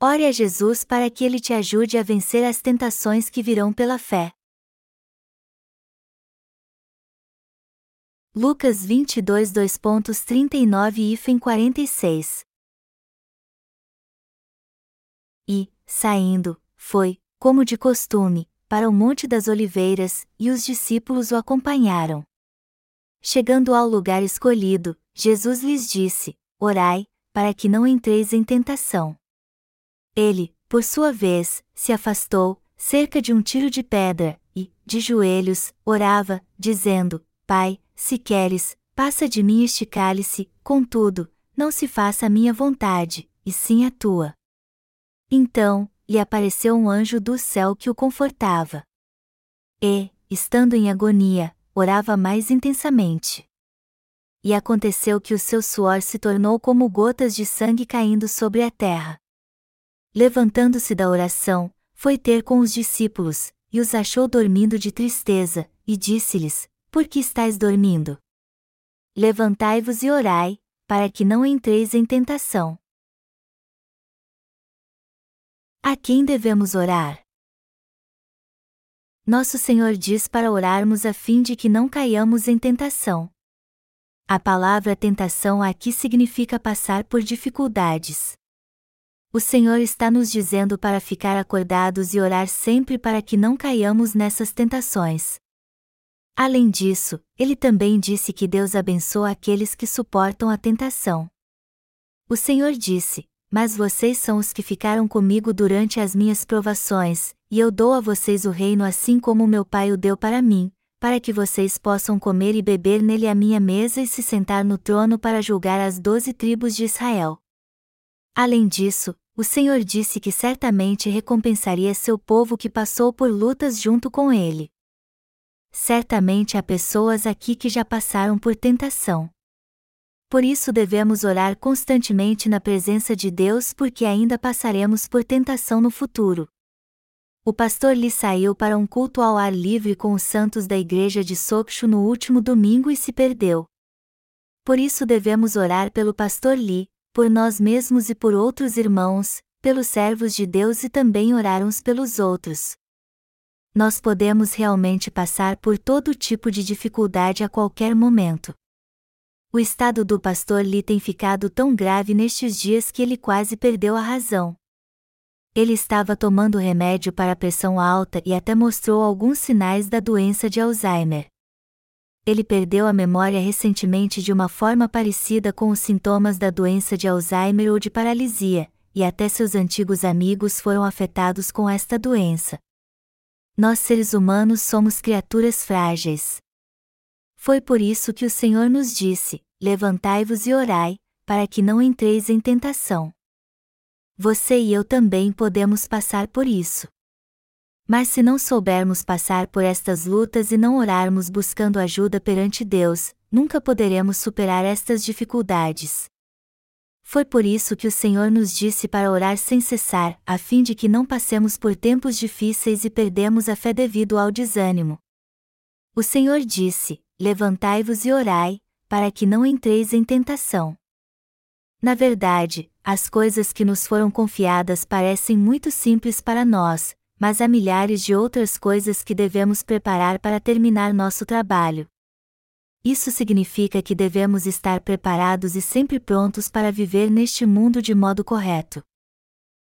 Ore a Jesus para que ele te ajude a vencer as tentações que virão pela fé. Lucas 22 2.39 e 46 E, saindo, foi, como de costume, para o Monte das Oliveiras, e os discípulos o acompanharam. Chegando ao lugar escolhido, Jesus lhes disse: Orai, para que não entreis em tentação. Ele, por sua vez, se afastou, cerca de um tiro de pedra, e, de joelhos, orava, dizendo: Pai, se queres, passa de mim este cálice, contudo, não se faça a minha vontade, e sim a tua. Então, lhe apareceu um anjo do céu que o confortava. E, estando em agonia, orava mais intensamente. E aconteceu que o seu suor se tornou como gotas de sangue caindo sobre a terra. Levantando-se da oração, foi ter com os discípulos, e os achou dormindo de tristeza, e disse-lhes: Por que estáis dormindo? Levantai-vos e orai, para que não entreis em tentação. A quem devemos orar? Nosso Senhor diz para orarmos a fim de que não caiamos em tentação. A palavra tentação aqui significa passar por dificuldades. O Senhor está nos dizendo para ficar acordados e orar sempre para que não caiamos nessas tentações. Além disso, ele também disse que Deus abençoa aqueles que suportam a tentação. O Senhor disse: Mas vocês são os que ficaram comigo durante as minhas provações, e eu dou a vocês o reino assim como meu Pai o deu para mim, para que vocês possam comer e beber nele à minha mesa e se sentar no trono para julgar as doze tribos de Israel. Além disso, o Senhor disse que certamente recompensaria seu povo que passou por lutas junto com ele. Certamente há pessoas aqui que já passaram por tentação. Por isso devemos orar constantemente na presença de Deus porque ainda passaremos por tentação no futuro. O pastor Lee saiu para um culto ao ar livre com os santos da igreja de Sokshu no último domingo e se perdeu. Por isso devemos orar pelo pastor Lee, por nós mesmos e por outros irmãos, pelos servos de Deus e também orar uns pelos outros. Nós podemos realmente passar por todo tipo de dificuldade a qualquer momento. O estado do pastor Lee tem ficado tão grave nestes dias que ele quase perdeu a razão. Ele estava tomando remédio para a pressão alta e até mostrou alguns sinais da doença de Alzheimer ele perdeu a memória recentemente de uma forma parecida com os sintomas da doença de Alzheimer ou de paralisia, e até seus antigos amigos foram afetados com esta doença. Nós seres humanos somos criaturas frágeis. Foi por isso que o Senhor nos disse: Levantai-vos e orai, para que não entreis em tentação. Você e eu também podemos passar por isso. Mas se não soubermos passar por estas lutas e não orarmos buscando ajuda perante Deus, nunca poderemos superar estas dificuldades. Foi por isso que o Senhor nos disse para orar sem cessar, a fim de que não passemos por tempos difíceis e perdemos a fé devido ao desânimo. O Senhor disse: Levantai-vos e orai, para que não entreis em tentação. Na verdade, as coisas que nos foram confiadas parecem muito simples para nós, mas há milhares de outras coisas que devemos preparar para terminar nosso trabalho. Isso significa que devemos estar preparados e sempre prontos para viver neste mundo de modo correto.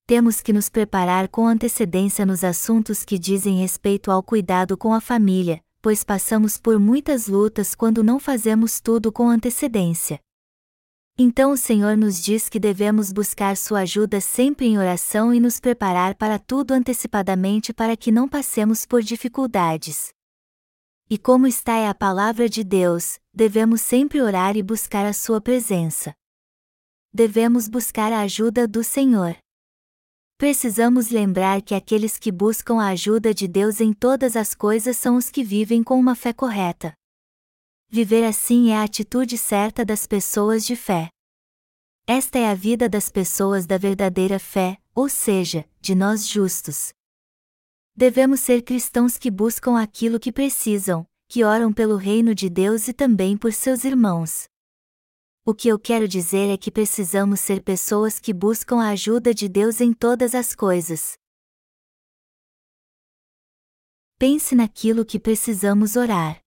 Temos que nos preparar com antecedência nos assuntos que dizem respeito ao cuidado com a família, pois passamos por muitas lutas quando não fazemos tudo com antecedência. Então o Senhor nos diz que devemos buscar Sua ajuda sempre em oração e nos preparar para tudo antecipadamente para que não passemos por dificuldades. E como está é a palavra de Deus, devemos sempre orar e buscar a Sua presença. Devemos buscar a ajuda do Senhor. Precisamos lembrar que aqueles que buscam a ajuda de Deus em todas as coisas são os que vivem com uma fé correta. Viver assim é a atitude certa das pessoas de fé. Esta é a vida das pessoas da verdadeira fé, ou seja, de nós justos. Devemos ser cristãos que buscam aquilo que precisam, que oram pelo reino de Deus e também por seus irmãos. O que eu quero dizer é que precisamos ser pessoas que buscam a ajuda de Deus em todas as coisas. Pense naquilo que precisamos orar.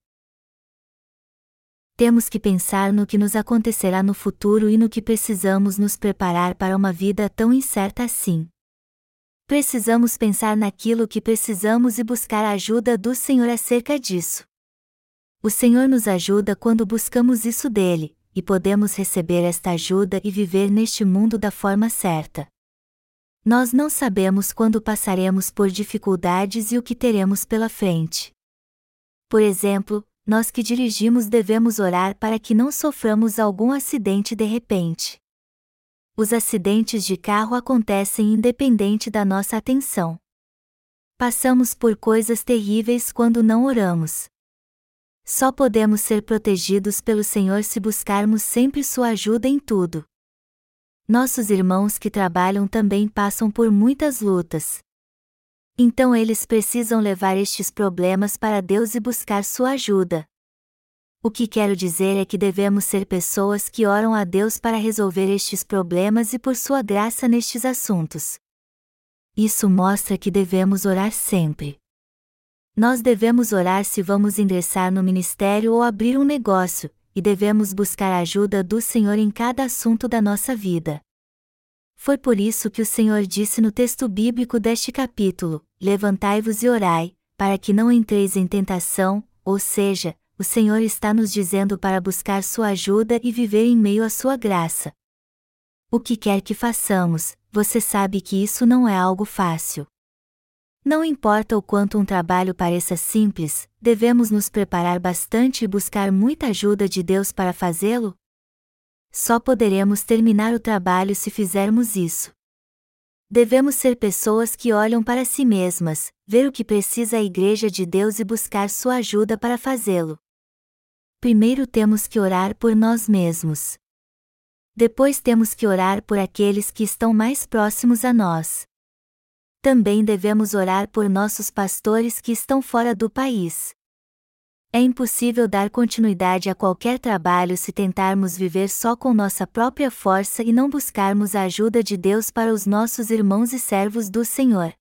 Temos que pensar no que nos acontecerá no futuro e no que precisamos nos preparar para uma vida tão incerta assim. Precisamos pensar naquilo que precisamos e buscar a ajuda do Senhor acerca disso. O Senhor nos ajuda quando buscamos isso dele, e podemos receber esta ajuda e viver neste mundo da forma certa. Nós não sabemos quando passaremos por dificuldades e o que teremos pela frente. Por exemplo, nós que dirigimos devemos orar para que não soframos algum acidente de repente. Os acidentes de carro acontecem independente da nossa atenção. Passamos por coisas terríveis quando não oramos. Só podemos ser protegidos pelo Senhor se buscarmos sempre Sua ajuda em tudo. Nossos irmãos que trabalham também passam por muitas lutas. Então eles precisam levar estes problemas para Deus e buscar Sua ajuda. O que quero dizer é que devemos ser pessoas que oram a Deus para resolver estes problemas e por Sua graça nestes assuntos. Isso mostra que devemos orar sempre. Nós devemos orar se vamos ingressar no ministério ou abrir um negócio, e devemos buscar a ajuda do Senhor em cada assunto da nossa vida. Foi por isso que o Senhor disse no texto bíblico deste capítulo: Levantai-vos e orai, para que não entreis em tentação, ou seja, o Senhor está nos dizendo para buscar sua ajuda e viver em meio à sua graça. O que quer que façamos, você sabe que isso não é algo fácil. Não importa o quanto um trabalho pareça simples, devemos nos preparar bastante e buscar muita ajuda de Deus para fazê-lo? Só poderemos terminar o trabalho se fizermos isso. Devemos ser pessoas que olham para si mesmas, ver o que precisa a Igreja de Deus e buscar sua ajuda para fazê-lo. Primeiro temos que orar por nós mesmos. Depois temos que orar por aqueles que estão mais próximos a nós. Também devemos orar por nossos pastores que estão fora do país. É impossível dar continuidade a qualquer trabalho se tentarmos viver só com nossa própria força e não buscarmos a ajuda de Deus para os nossos irmãos e servos do Senhor.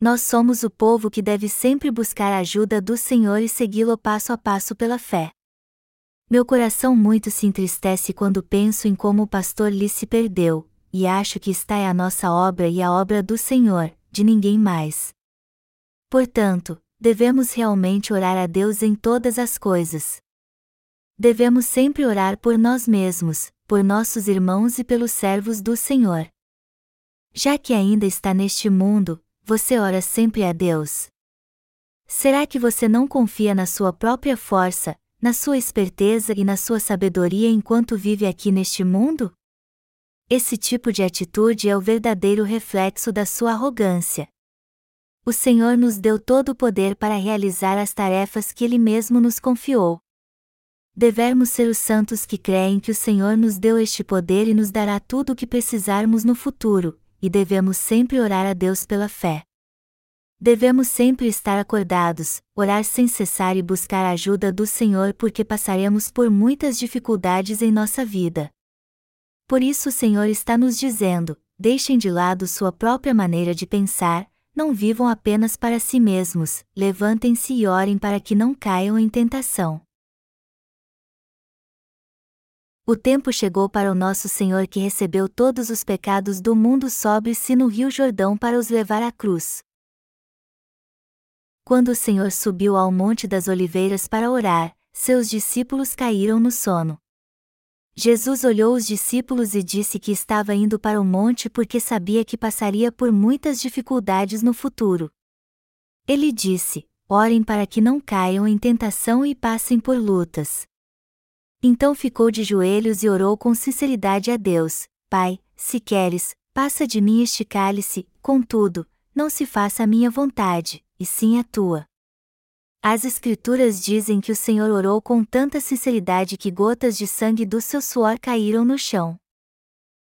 Nós somos o povo que deve sempre buscar a ajuda do Senhor e segui-lo passo a passo pela fé. Meu coração muito se entristece quando penso em como o pastor Lee se perdeu, e acho que está é a nossa obra e a obra do Senhor, de ninguém mais. Portanto, devemos realmente orar a Deus em todas as coisas. Devemos sempre orar por nós mesmos, por nossos irmãos e pelos servos do Senhor. Já que ainda está neste mundo, você ora sempre a Deus. Será que você não confia na sua própria força, na sua esperteza e na sua sabedoria enquanto vive aqui neste mundo? Esse tipo de atitude é o verdadeiro reflexo da sua arrogância. O Senhor nos deu todo o poder para realizar as tarefas que Ele mesmo nos confiou. Devemos ser os santos que creem que o Senhor nos deu este poder e nos dará tudo o que precisarmos no futuro, e devemos sempre orar a Deus pela fé. Devemos sempre estar acordados, orar sem cessar e buscar a ajuda do Senhor porque passaremos por muitas dificuldades em nossa vida. Por isso o Senhor está nos dizendo: deixem de lado sua própria maneira de pensar, não vivam apenas para si mesmos, levantem-se e orem para que não caiam em tentação. O tempo chegou para o nosso Senhor que recebeu todos os pecados do mundo sobre-se no Rio Jordão para os levar à cruz. Quando o Senhor subiu ao Monte das Oliveiras para orar, seus discípulos caíram no sono. Jesus olhou os discípulos e disse que estava indo para o monte porque sabia que passaria por muitas dificuldades no futuro. Ele disse: Orem para que não caiam em tentação e passem por lutas. Então ficou de joelhos e orou com sinceridade a Deus: Pai, se queres, passa de mim este cálice, contudo, não se faça a minha vontade, e sim a tua. As Escrituras dizem que o Senhor orou com tanta sinceridade que gotas de sangue do seu suor caíram no chão.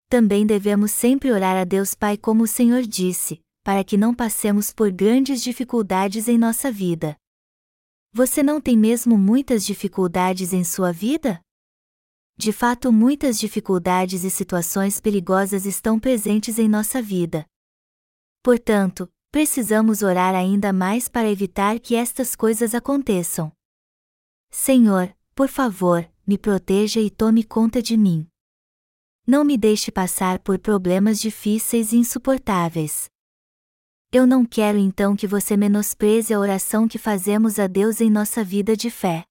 Também devemos sempre orar a Deus Pai como o Senhor disse, para que não passemos por grandes dificuldades em nossa vida. Você não tem mesmo muitas dificuldades em sua vida? De fato, muitas dificuldades e situações perigosas estão presentes em nossa vida. Portanto, precisamos orar ainda mais para evitar que estas coisas aconteçam. Senhor, por favor, me proteja e tome conta de mim. Não me deixe passar por problemas difíceis e insuportáveis. Eu não quero então que você menospreze a oração que fazemos a Deus em nossa vida de fé.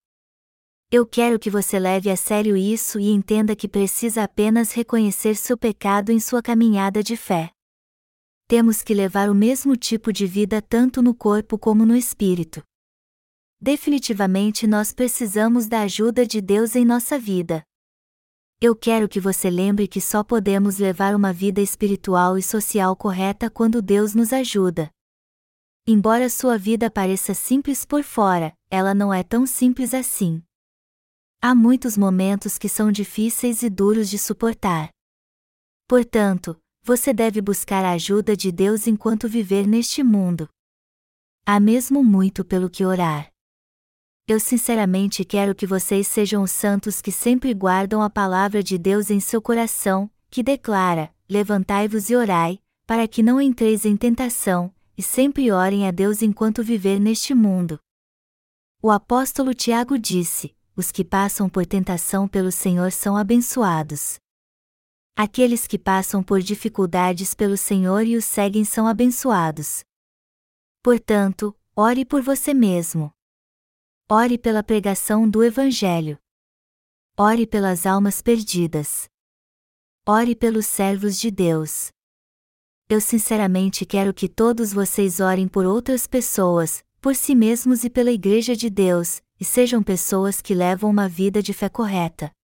Eu quero que você leve a sério isso e entenda que precisa apenas reconhecer seu pecado em sua caminhada de fé. Temos que levar o mesmo tipo de vida tanto no corpo como no espírito. Definitivamente nós precisamos da ajuda de Deus em nossa vida. Eu quero que você lembre que só podemos levar uma vida espiritual e social correta quando Deus nos ajuda. Embora sua vida pareça simples por fora, ela não é tão simples assim. Há muitos momentos que são difíceis e duros de suportar. Portanto, você deve buscar a ajuda de Deus enquanto viver neste mundo. Há mesmo muito pelo que orar. Eu sinceramente quero que vocês sejam os santos que sempre guardam a palavra de Deus em seu coração, que declara: Levantai-vos e orai, para que não entreis em tentação, e sempre orem a Deus enquanto viver neste mundo. O apóstolo Tiago disse: os que passam por tentação pelo Senhor são abençoados. Aqueles que passam por dificuldades pelo Senhor e o seguem são abençoados. Portanto, ore por você mesmo. Ore pela pregação do Evangelho. Ore pelas almas perdidas. Ore pelos servos de Deus. Eu sinceramente quero que todos vocês orem por outras pessoas, por si mesmos e pela Igreja de Deus, e sejam pessoas que levam uma vida de fé correta.